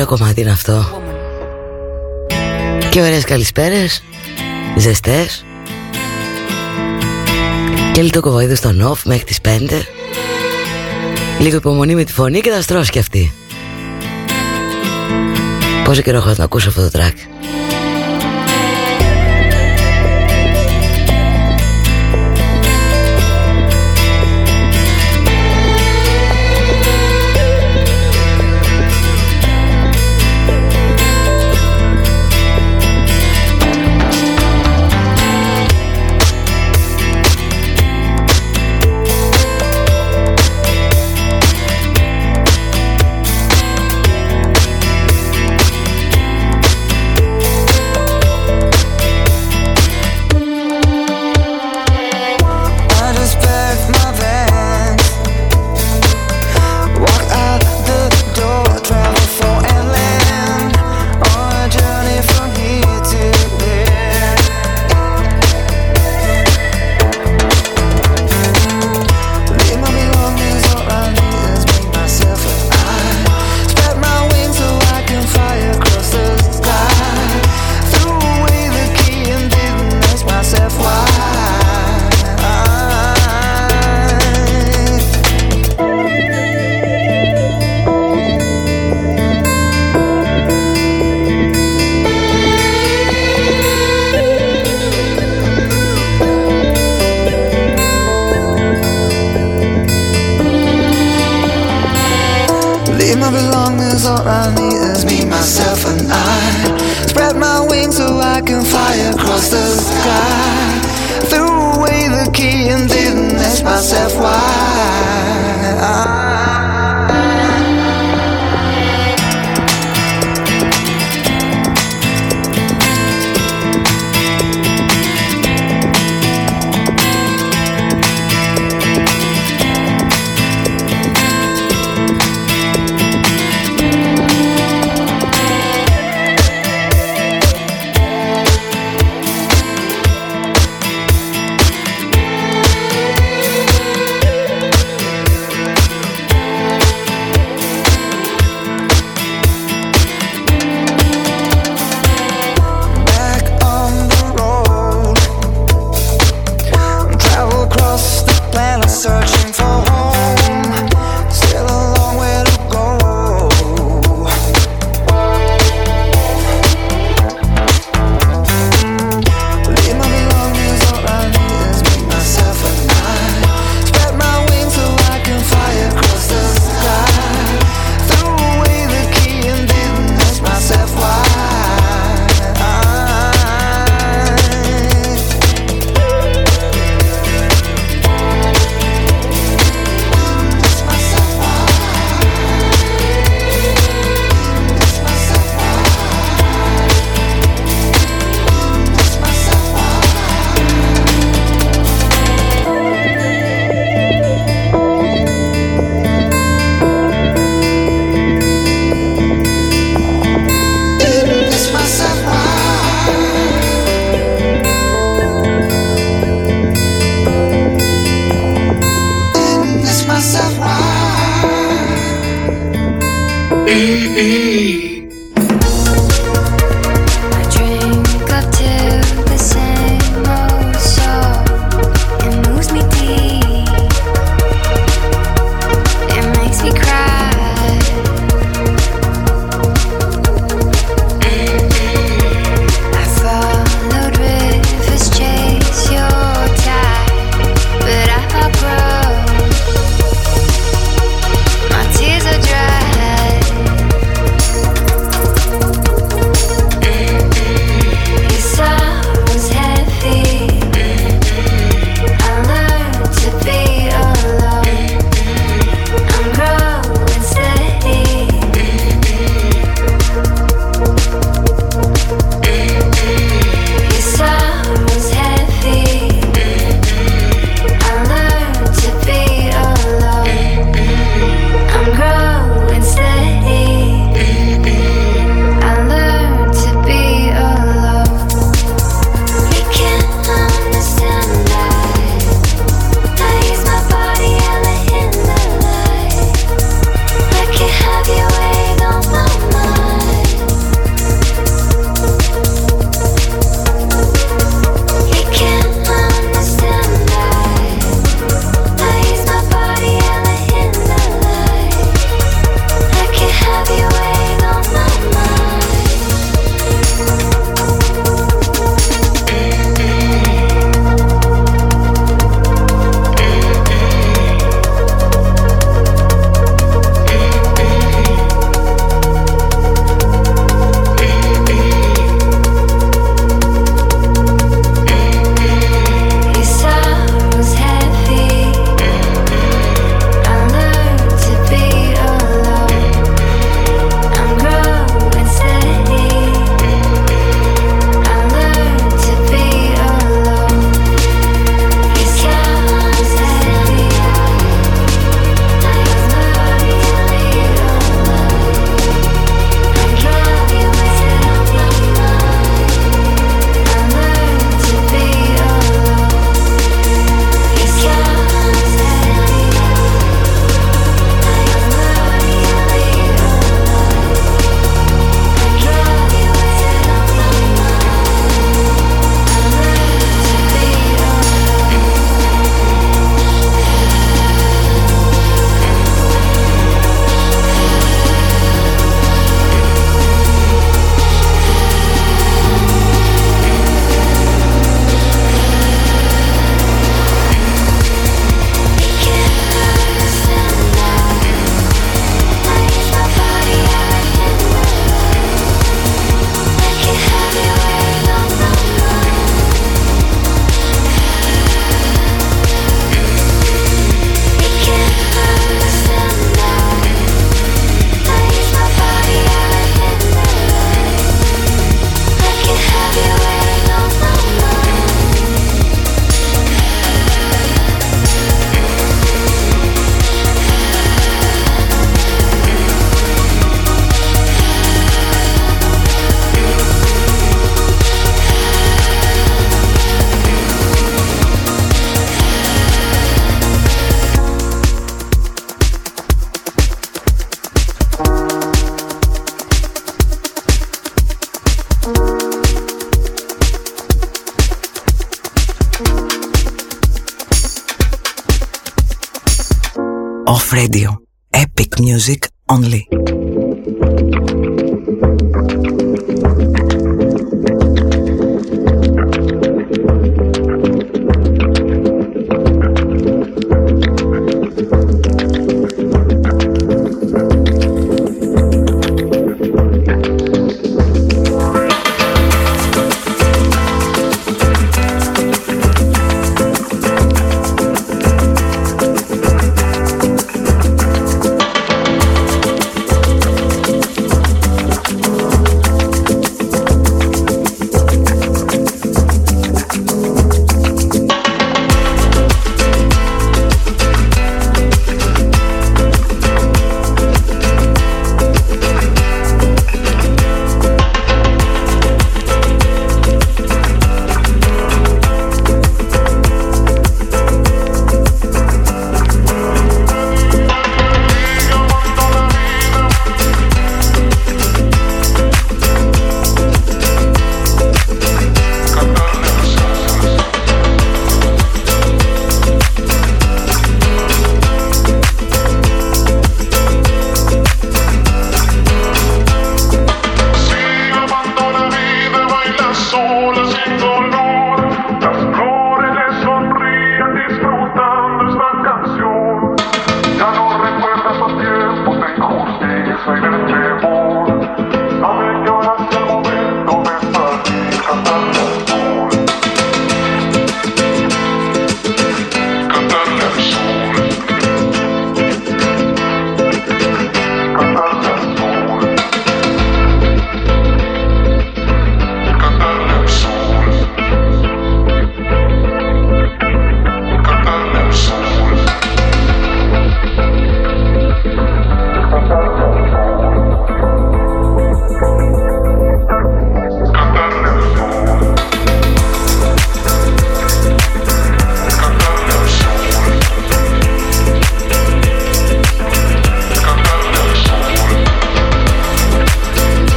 ωραίο αυτό. Και ωραίες καλησπέρες Ζεστές. Και λίγο κοβοίδου στο νοφ μέχρι τις 5 Λίγο υπομονή με τη φωνή και θα στρώσει κι αυτή Πόσο καιρό έχω να ακούσω αυτό το track. Radio.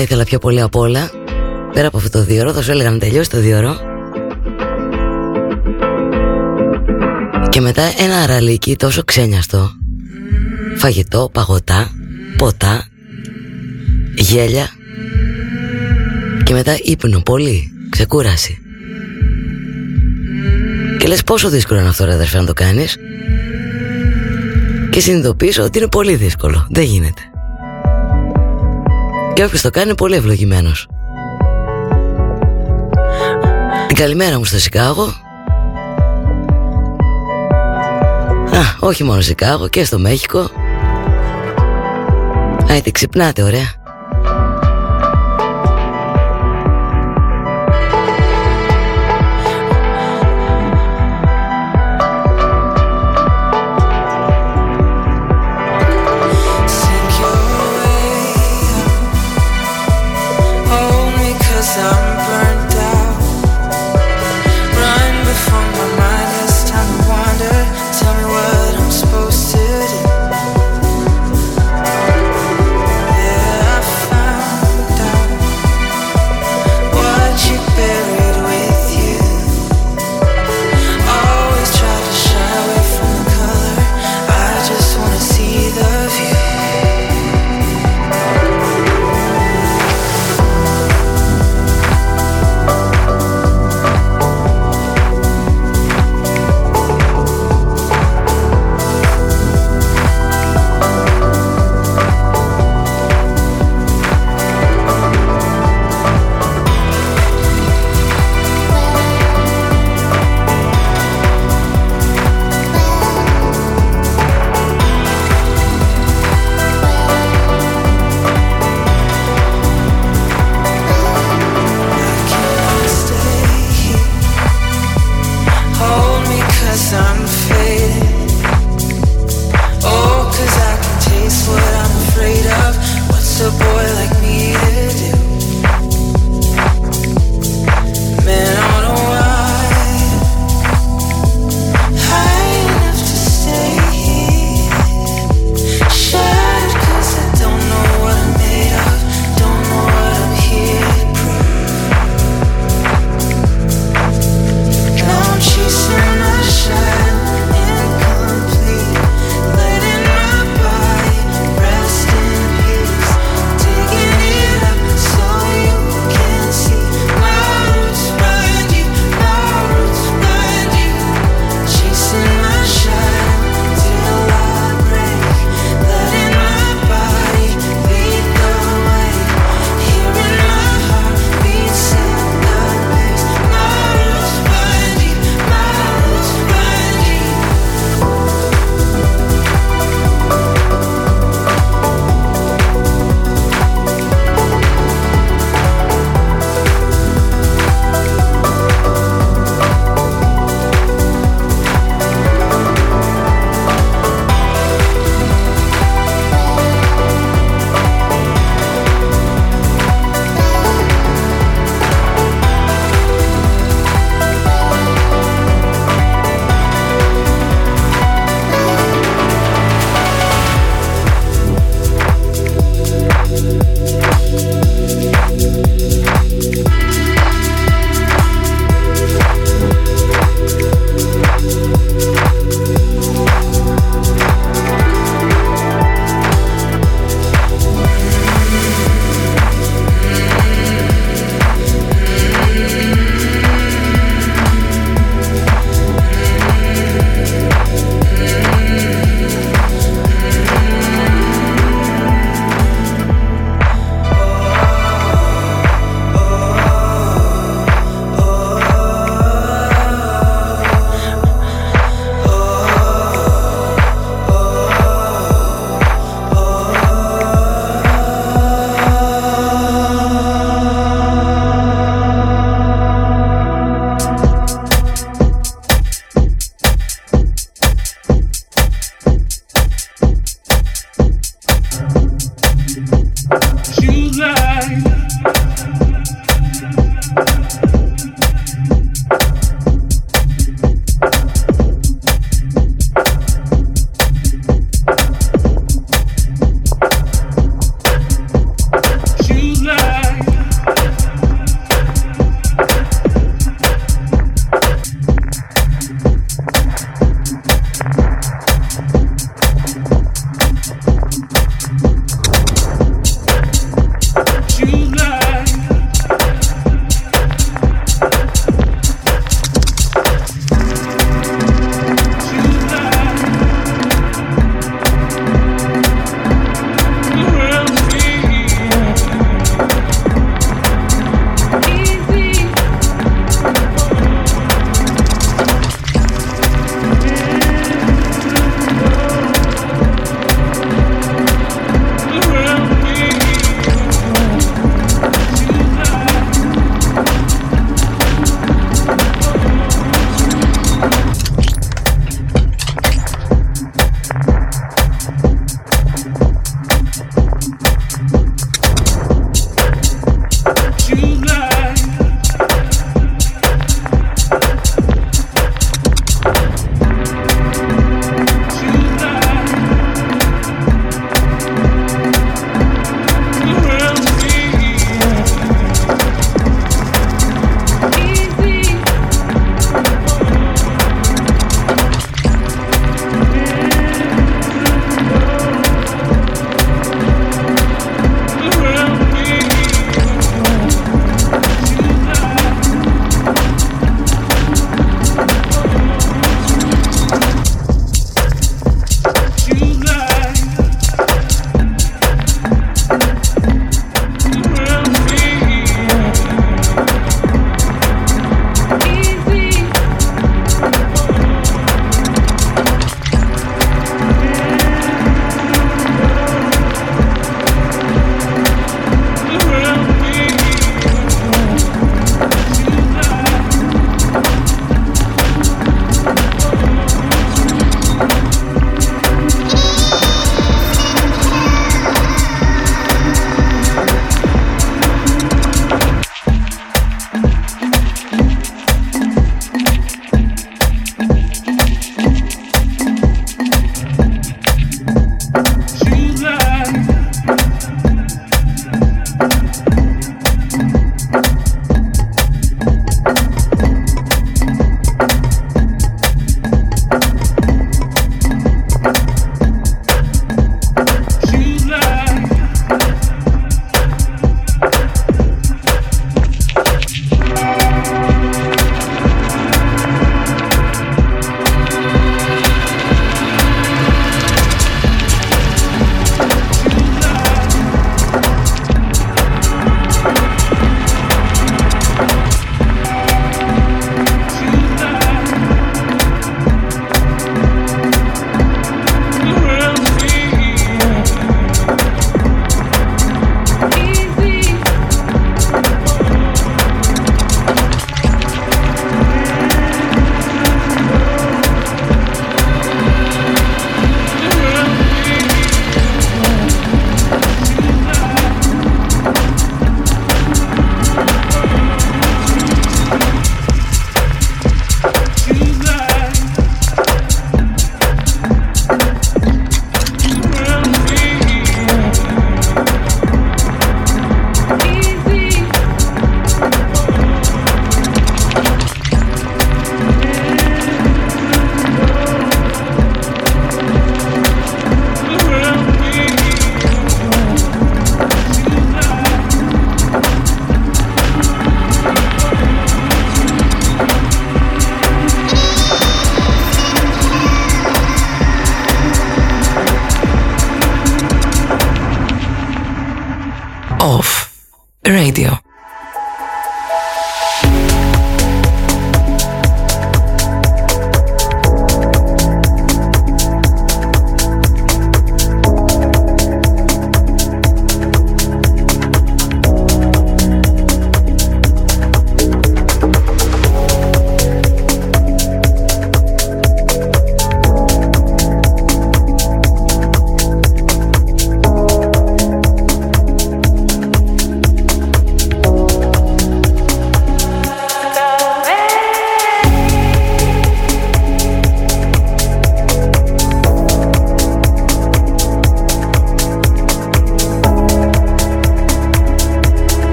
Θα ήθελα πιο πολύ απ' όλα. Πέρα από αυτό το δύο θα σου έλεγα να τελειώσει το δύο Και μετά ένα αραλίκι τόσο ξένιαστο. Φαγητό, παγωτά, ποτά, γέλια. Και μετά ύπνο πολύ, ξεκούραση. Και λες πόσο δύσκολο είναι αυτό ρε αδερφέ να το κάνεις. Και συνειδητοποιείς ότι είναι πολύ δύσκολο, δεν γίνεται Και όποιος το κάνει είναι πολύ ευλογημένος. Την καλημέρα μου στο Σικάγο. Α, όχι μόνο Σικάγο και στο Μέχικο Άιτε ξυπνάτε ωραία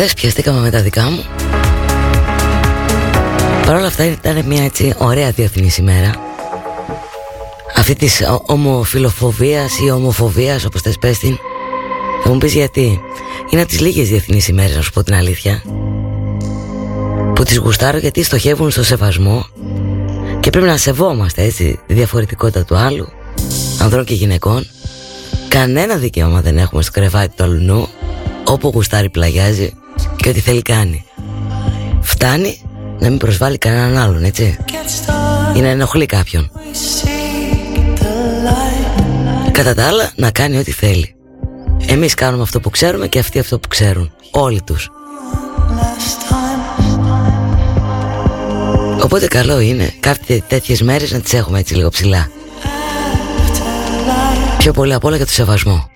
Χθες πιαστήκαμε με τα δικά μου. Παρ' όλα αυτά ήταν μια έτσι ωραία διεθνής ημέρα. Αυτή της ομοφιλοφοβίας ή ομοφοβίας όπως θες πες την Θα μου πεις γιατί. Είναι από τις λίγες διεθνείς ημέρες να σου πω την αλήθεια Που τις γουστάρω γιατί στοχεύουν στο σεβασμό Και πρέπει να σεβόμαστε έτσι τη διαφορετικότητα του άλλου Ανδρών και γυναικών. Κανένα δικαίωμα δεν έχουμε στο κρεβάτι του αλουνού Όπου γουστάρει πλαγιάζει και ό,τι θέλει κάνει. Φτάνει να μην προσβάλλει κανέναν άλλον, έτσι. Ή να ενοχλεί κάποιον. Κατά τα άλλα, να κάνει ό,τι θέλει. Εμείς κάνουμε αυτό που ξέρουμε και αυτοί αυτό που ξέρουν. Όλοι τους. Οπότε καλό είναι κάποιες τέτοιες μέρες να τις έχουμε έτσι λίγο ψηλά. Πιο πολύ απ' όλα για το σεβασμό.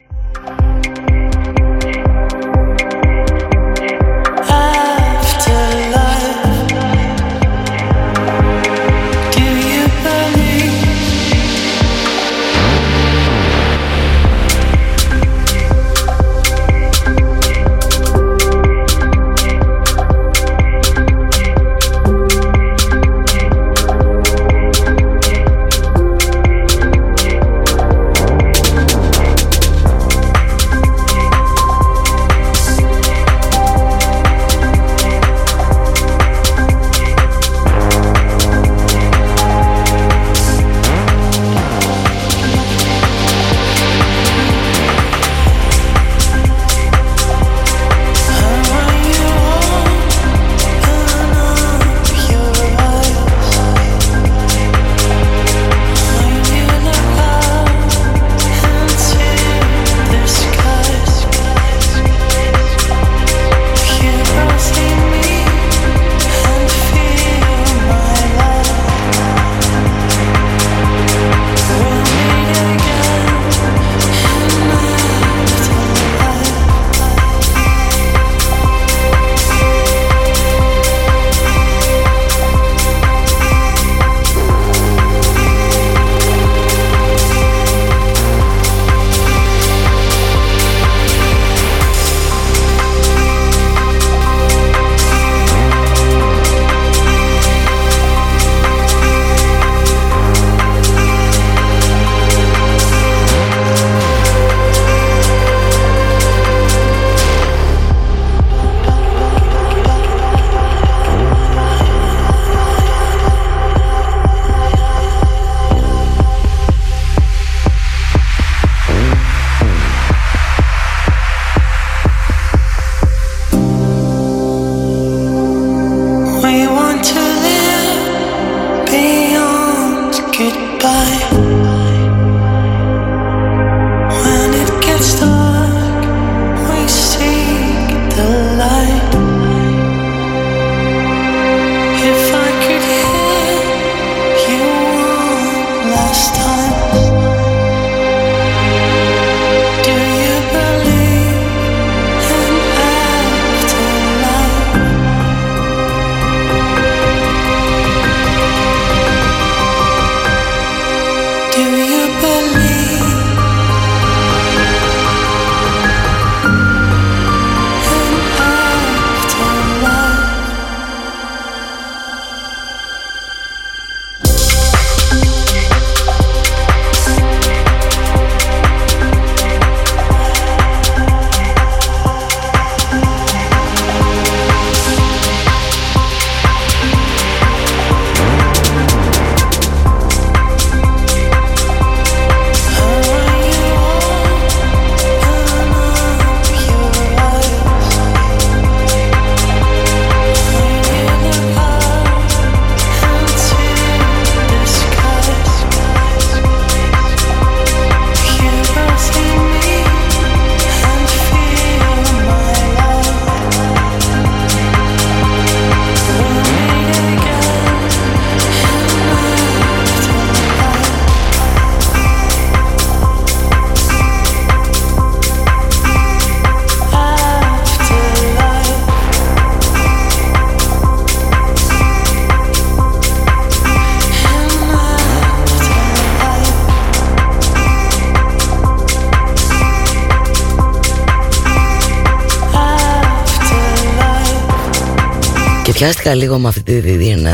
Πιάστηκα λίγο με αυτή τη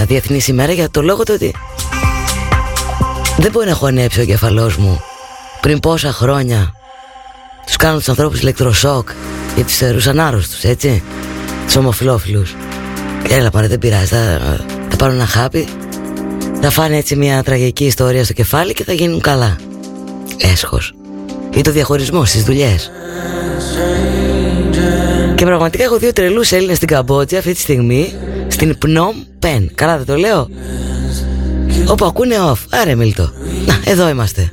διεθνής ημέρα για το λόγο του ότι δεν μπορεί να χωνέψει ο κεφαλός μου πριν πόσα χρόνια τους κάνω τους ανθρώπους ηλεκτροσόκ για τους θεωρούσαν ανάρρωστους, έτσι τους ομοφιλόφιλους έλα πάρε δεν πειράζει θα, θα πάρουν ένα χάπι θα φάνε έτσι μια τραγική ιστορία στο κεφάλι και θα γίνουν καλά. Έσχος. Ή το διαχωρισμό στις δουλειές. Και πραγματικά έχω δύο τρελούς Έλληνες στην Καμπότζη αυτή τη στιγμή στην Πνόμ Πεν καλά δεν το λέω. Όπου ακούνε off. Άρε Μίλτο. Να εδώ είμαστε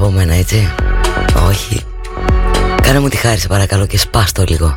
από μένα έτσι. Όχι. Κάνε μου τη χάρη σε παρακαλώ και σπάστο λίγο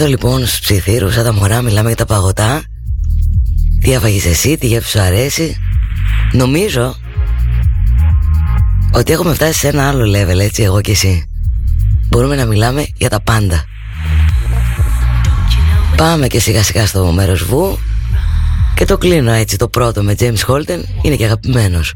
εδώ λοιπόν στους ψιθύρους σαν τα μωρά μιλάμε για τα παγωτά. Τι έφαγες εσύ, τι γεύση σου αρέσει. Νομίζω ότι έχουμε φτάσει σε ένα άλλο level έτσι εγώ και εσύ. Μπορούμε να μιλάμε για τα πάντα. Πάμε και σιγά σιγά στο μέρος βου. Και το κλείνω έτσι το πρώτο με James Holden. Είναι και αγαπημένος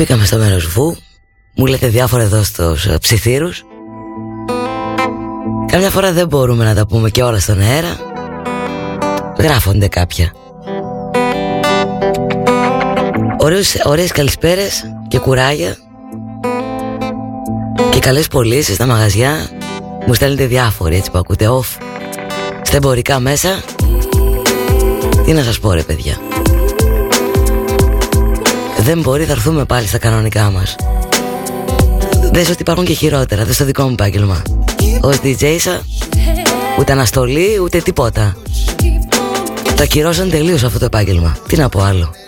μπήκαμε στο μέρος βου. Μου λέτε διάφορα εδώ στους ε, ψιθύρους. Καμιά φορά δεν μπορούμε να τα πούμε και όλα στον αέρα. Γράφονται κάποια. Ωραίους, Ωραίες καλησπέρες και κουράγια. Και καλές πωλήσεις στα μαγαζιά. Μου στέλνετε διάφοροι έτσι που ακούτε off. Στα εμπορικά μέσα. Τι να σας πω ρε παιδιά δεν μπορεί, θα έρθουμε πάλι στα κανονικά μας. Δες ότι υπάρχουν και χειρότερα, δες το δικό μου επάγγελμα. Ως DJ ούτε αναστολή, ούτε τίποτα. Τα κυρώσαν τελείως αυτό το επάγγελμα. Τι να πω άλλο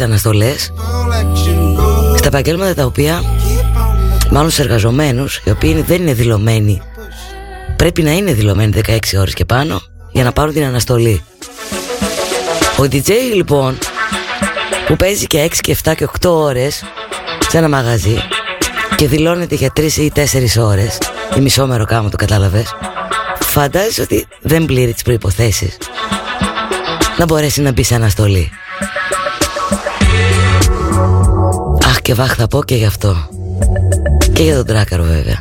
τις αναστολές Στα επαγγέλματα τα οποία Μάλλον σε εργαζομένους Οι οποίοι δεν είναι δηλωμένοι Πρέπει να είναι δηλωμένοι 16 ώρες και πάνω Για να πάρουν την αναστολή Ο DJ λοιπόν Που παίζει και 6 και 7 και 8 ώρες Σε ένα μαγαζί Και δηλώνεται για 3 ή 4 ώρες Ή μισό μέρο κάμα το κατάλαβες Φαντάζεσαι ότι δεν πλήρει τις προϋποθέσεις να μπορέσει να μπει σε αναστολή. Και βάχ θα πω και γι' αυτό. Και για τον τράκαρο βέβαια.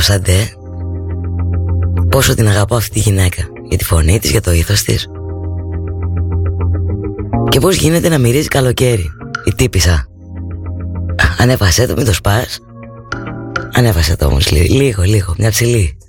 Σαντέ Πόσο την αγαπώ αυτή τη γυναίκα Για τη φωνή της, για το ήθος της. Και πώς γίνεται να μυρίζει καλοκαίρι Η τύπησα. Ανέβασέ το μην το σπάς. Ανέβασε το όμως λίγο, λίγο, μια ψηλή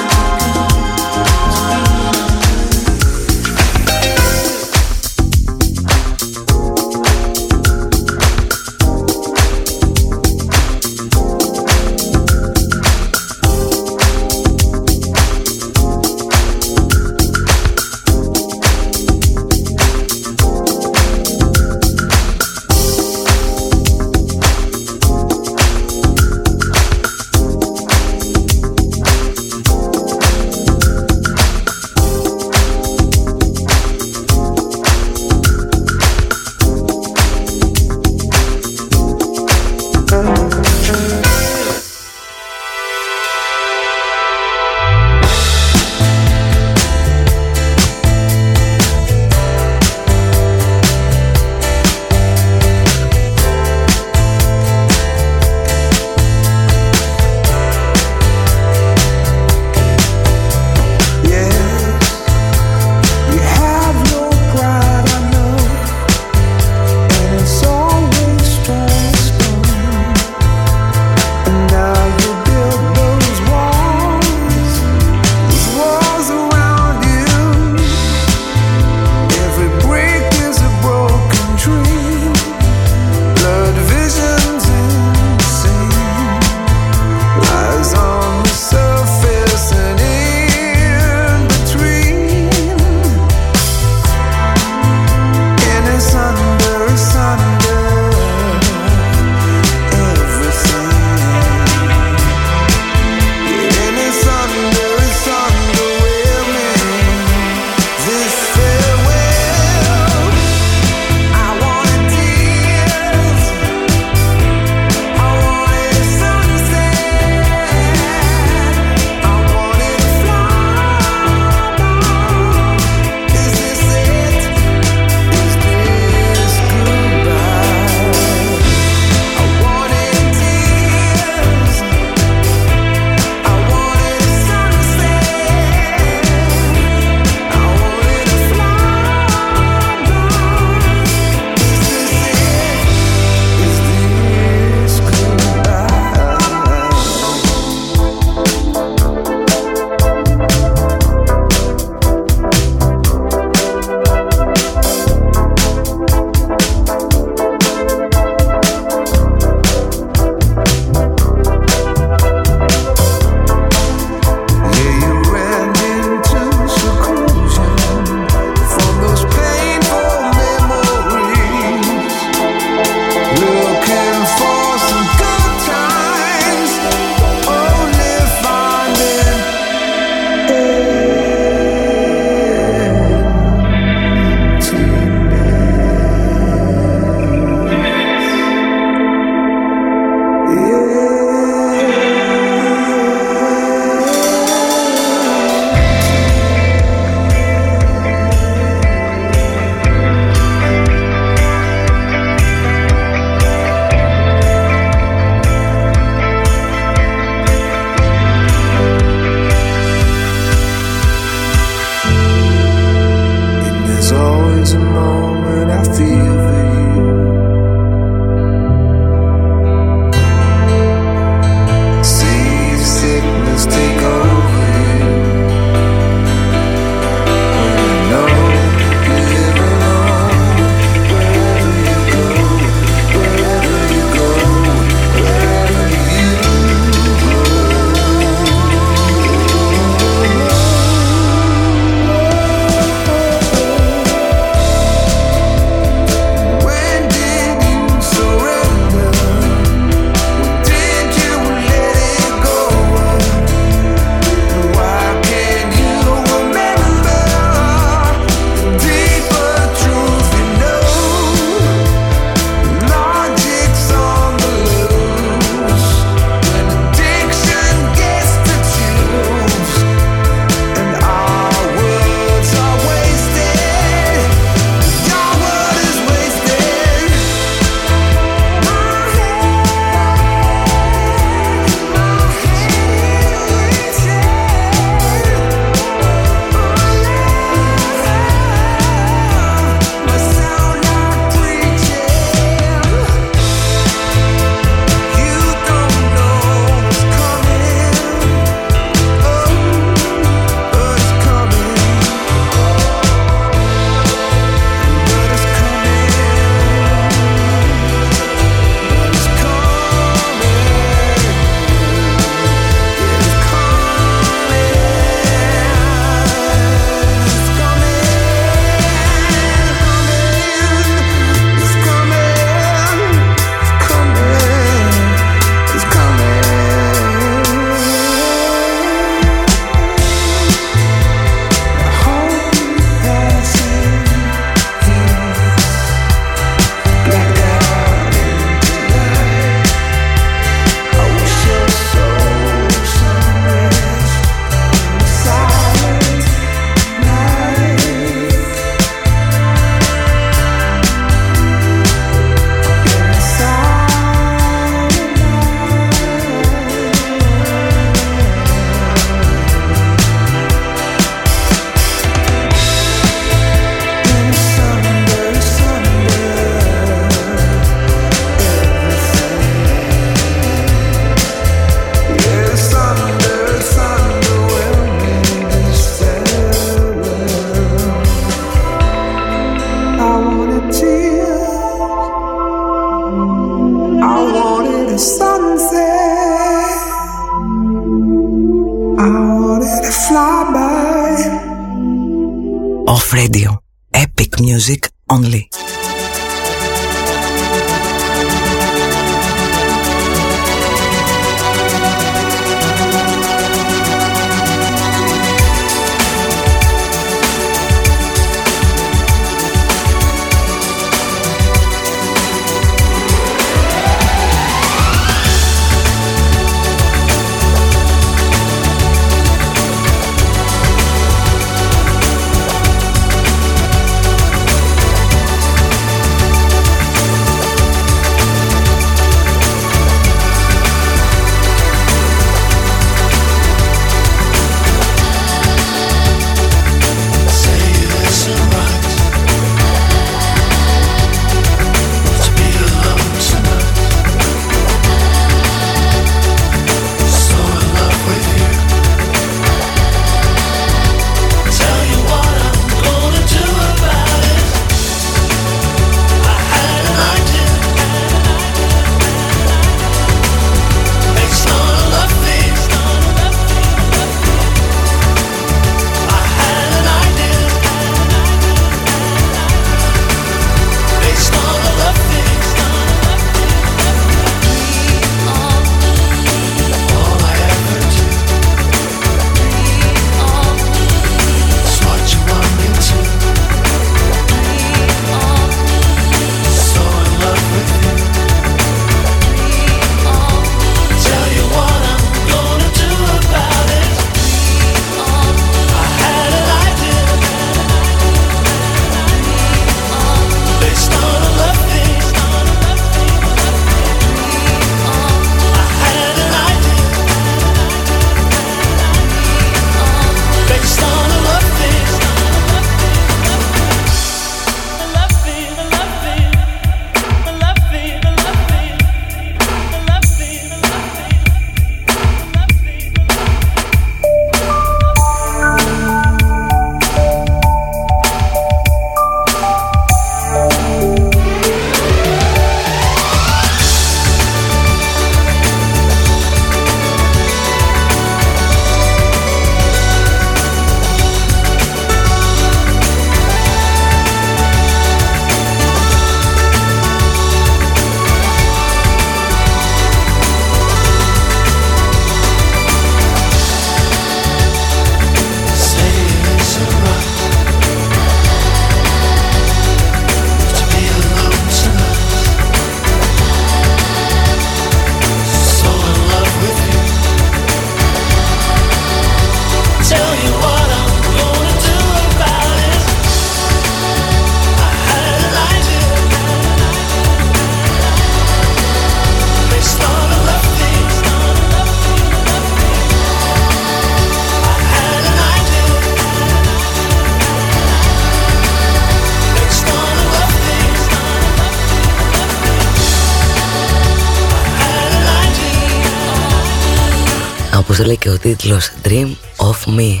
όπως το λέει και ο τίτλος Dream of Me.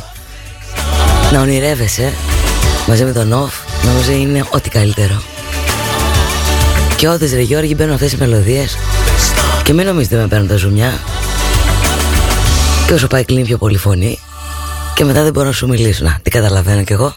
Να ονειρεύεσαι μαζί με τον off νομίζω είναι ό,τι καλύτερο. Και όντως ρε Γιώργη μπαίνουν αυτές οι μελωδίες. Και μην νομίζετε με παίρνουν τα ζουμιά. Και όσο πάει κλείνει πιο πολύ φωνή. Και μετά δεν μπορώ να σου μιλήσω. Να τι καταλαβαίνω κι εγώ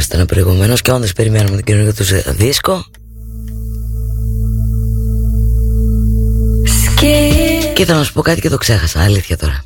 Τι τράκαρα ήταν προηγουμένως και όντως περιμένουμε τον καινούργιο τους δίσκο. Και ήθελα να σου πω κάτι και το ξέχασα, αλήθεια τώρα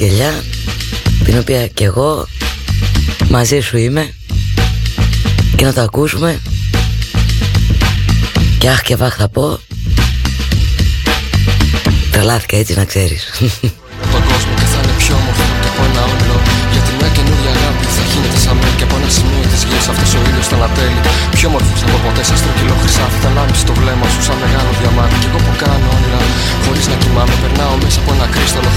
μια παραγγελιά την οποία και εγώ μαζί σου είμαι και να το ακούσουμε. Και αχ και βάχ θα πω Τρελάθηκα έτσι να ξέρεις. Τον κόσμο και θα είναι πιο όμορφο και από ένα όνειρο. Γιατί μια καινούργια αγάπη θα χύνεται σαν μέλη Και από ένα σημείο της γης αυτός ο ήλιος θα ανατέλει Πιο όμορφος από ποτέ σαν στρογγυλό χρυσάφι Θα λάμψει το βλέμμα σου σαν μεγάλο διαμάτι. Κι εγώ που κάνω όνειρα χωρίς να κοιμάμαι Περνάω μέσα από ένα κρίσταλο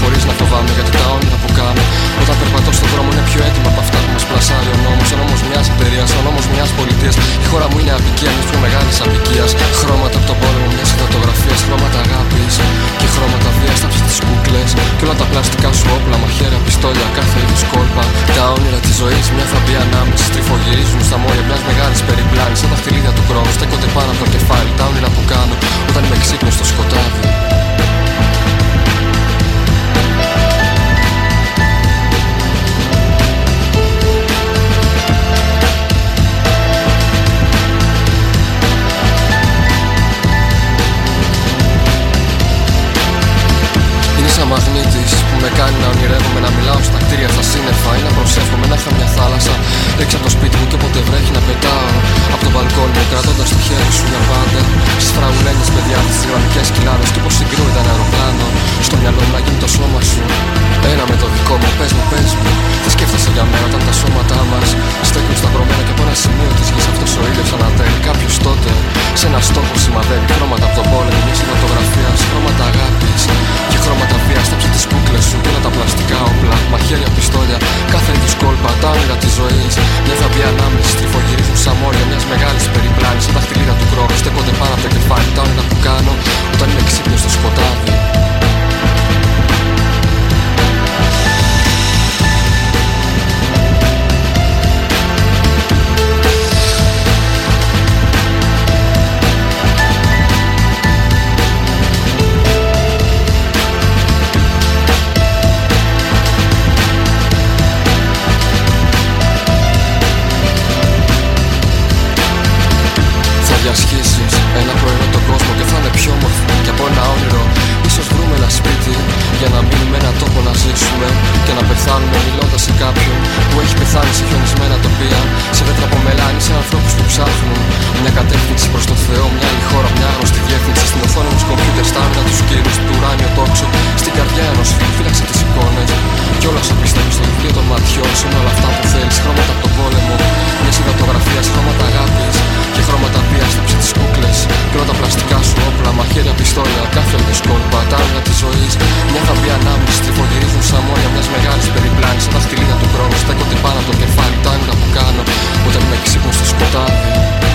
στις γραμμικές κοιλάδες και πως συγκρούει ένα αεροπλάνο. Στο μυαλό μου να γίνει το σώμα σου. Ένα με το δικό μου, πες μου, πες μου. Τι σκέφτεσαι για μένα όταν τα σώματά μας Στέκουν σταυρωμένα και από ένα σημείο της γης αυτός ο ήλιος ανατέλει. Κάποιος τότε σε ένα στόχο σημαδεύει. Χρώματα από τον πόλεμο, μια φωτογραφία, χρώματα αγάπης και χρώματα βία στέψε τις κούκλες σου και όλα τα πλαστικά όπλα, μαχαίρια, πιστόλια, κάθε είδους κόλπα, τα όνειρα της ζωής. Μια θα μπει ανάμνηση, στριφογυρίζουν σαν μόρια μιας μεγάλης περιπλάνης. Σαν τα χτυλίδια του χρόνου στέκονται πάνω από το κεφάλι, τα όνειρα που κάνω όταν είμαι ξύπνιος στο σκοτάδι να ζήσουμε και να πεθάνουμε μιλώντας σε κάποιον που έχει πεθάνει σε χιονισμένα τοπία σε δέντρα από μελάνι, σε ανθρώπους που ψάχνουν. Μια κατεύθυνση προς τον Θεό, μια άλλη χώρα, μια άγνωστη διεύθυνση. Στην οθόνη μου κομπιούτερ, στα άμυνα τους κύρους του ουράνιο τόξο στην καρδιά ενός φίλου φύλαξε τις εικόνες. Κι όλα σου πιστεύει στο βιβλίο των ματιών. Σου με όλα αυτά που θέλεις χρώματα από τον πόλεμο. Μια σιδατογραφία, χρώματα αγάπης. Και χρώματα βία στα τις κούκλες. Και όλα τα πλαστικά σου όπλα, μαχαίρια, πιστόλια, κάθε είδους κόλπα, τα άλογα της ζωής Μια θα μπει ανάμνηση, τριφογυρίζουν σαν μόρια μιας μεγάλης περιπλάνης Σαν τα στυλίδια του χρόνου, στέκονται πάνω από το κεφάλι, τα όνειρα που κάνω όταν με ξύπνω στο σκοτάδι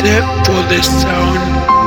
except for the sound.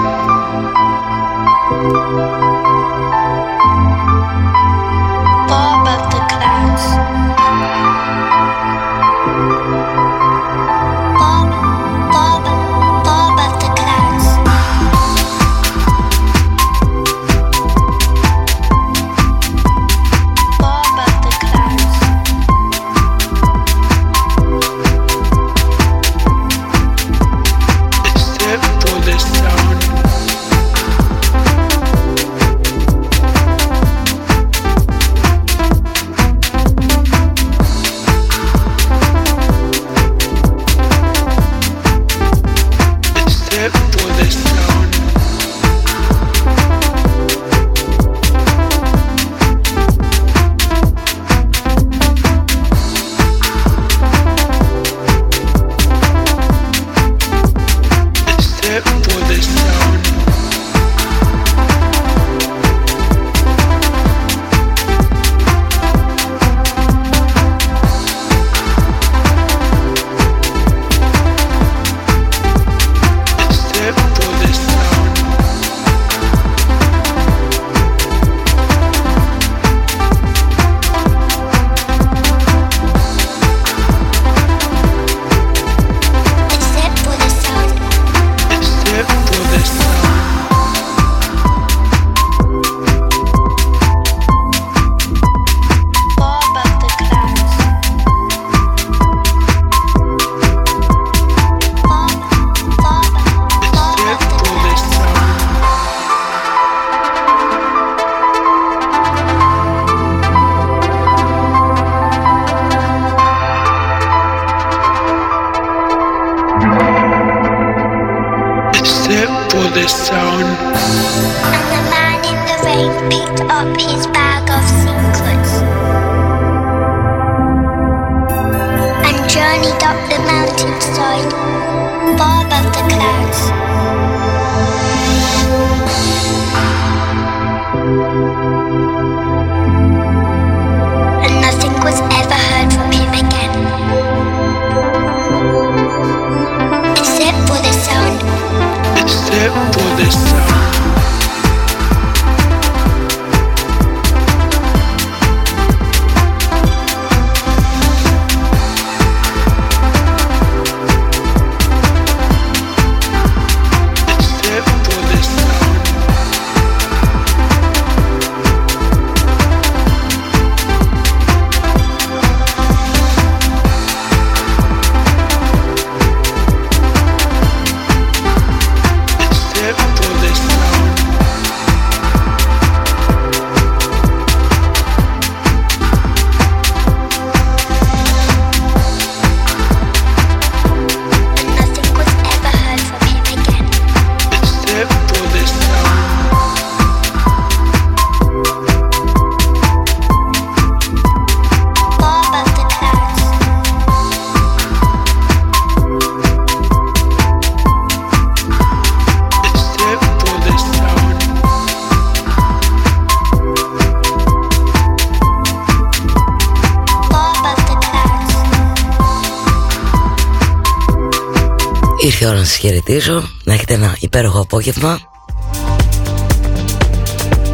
Ήρθε η ώρα να σας χαιρετήσω Να έχετε ένα υπέροχο απόγευμα.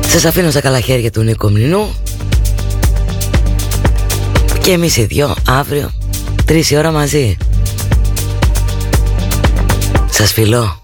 Σας αφήνω στα καλά χέρια του Νίκο Μνηνού. Και εμείς οι δυο αύριο Τρεις η ώρα μαζί. Σας φιλώ.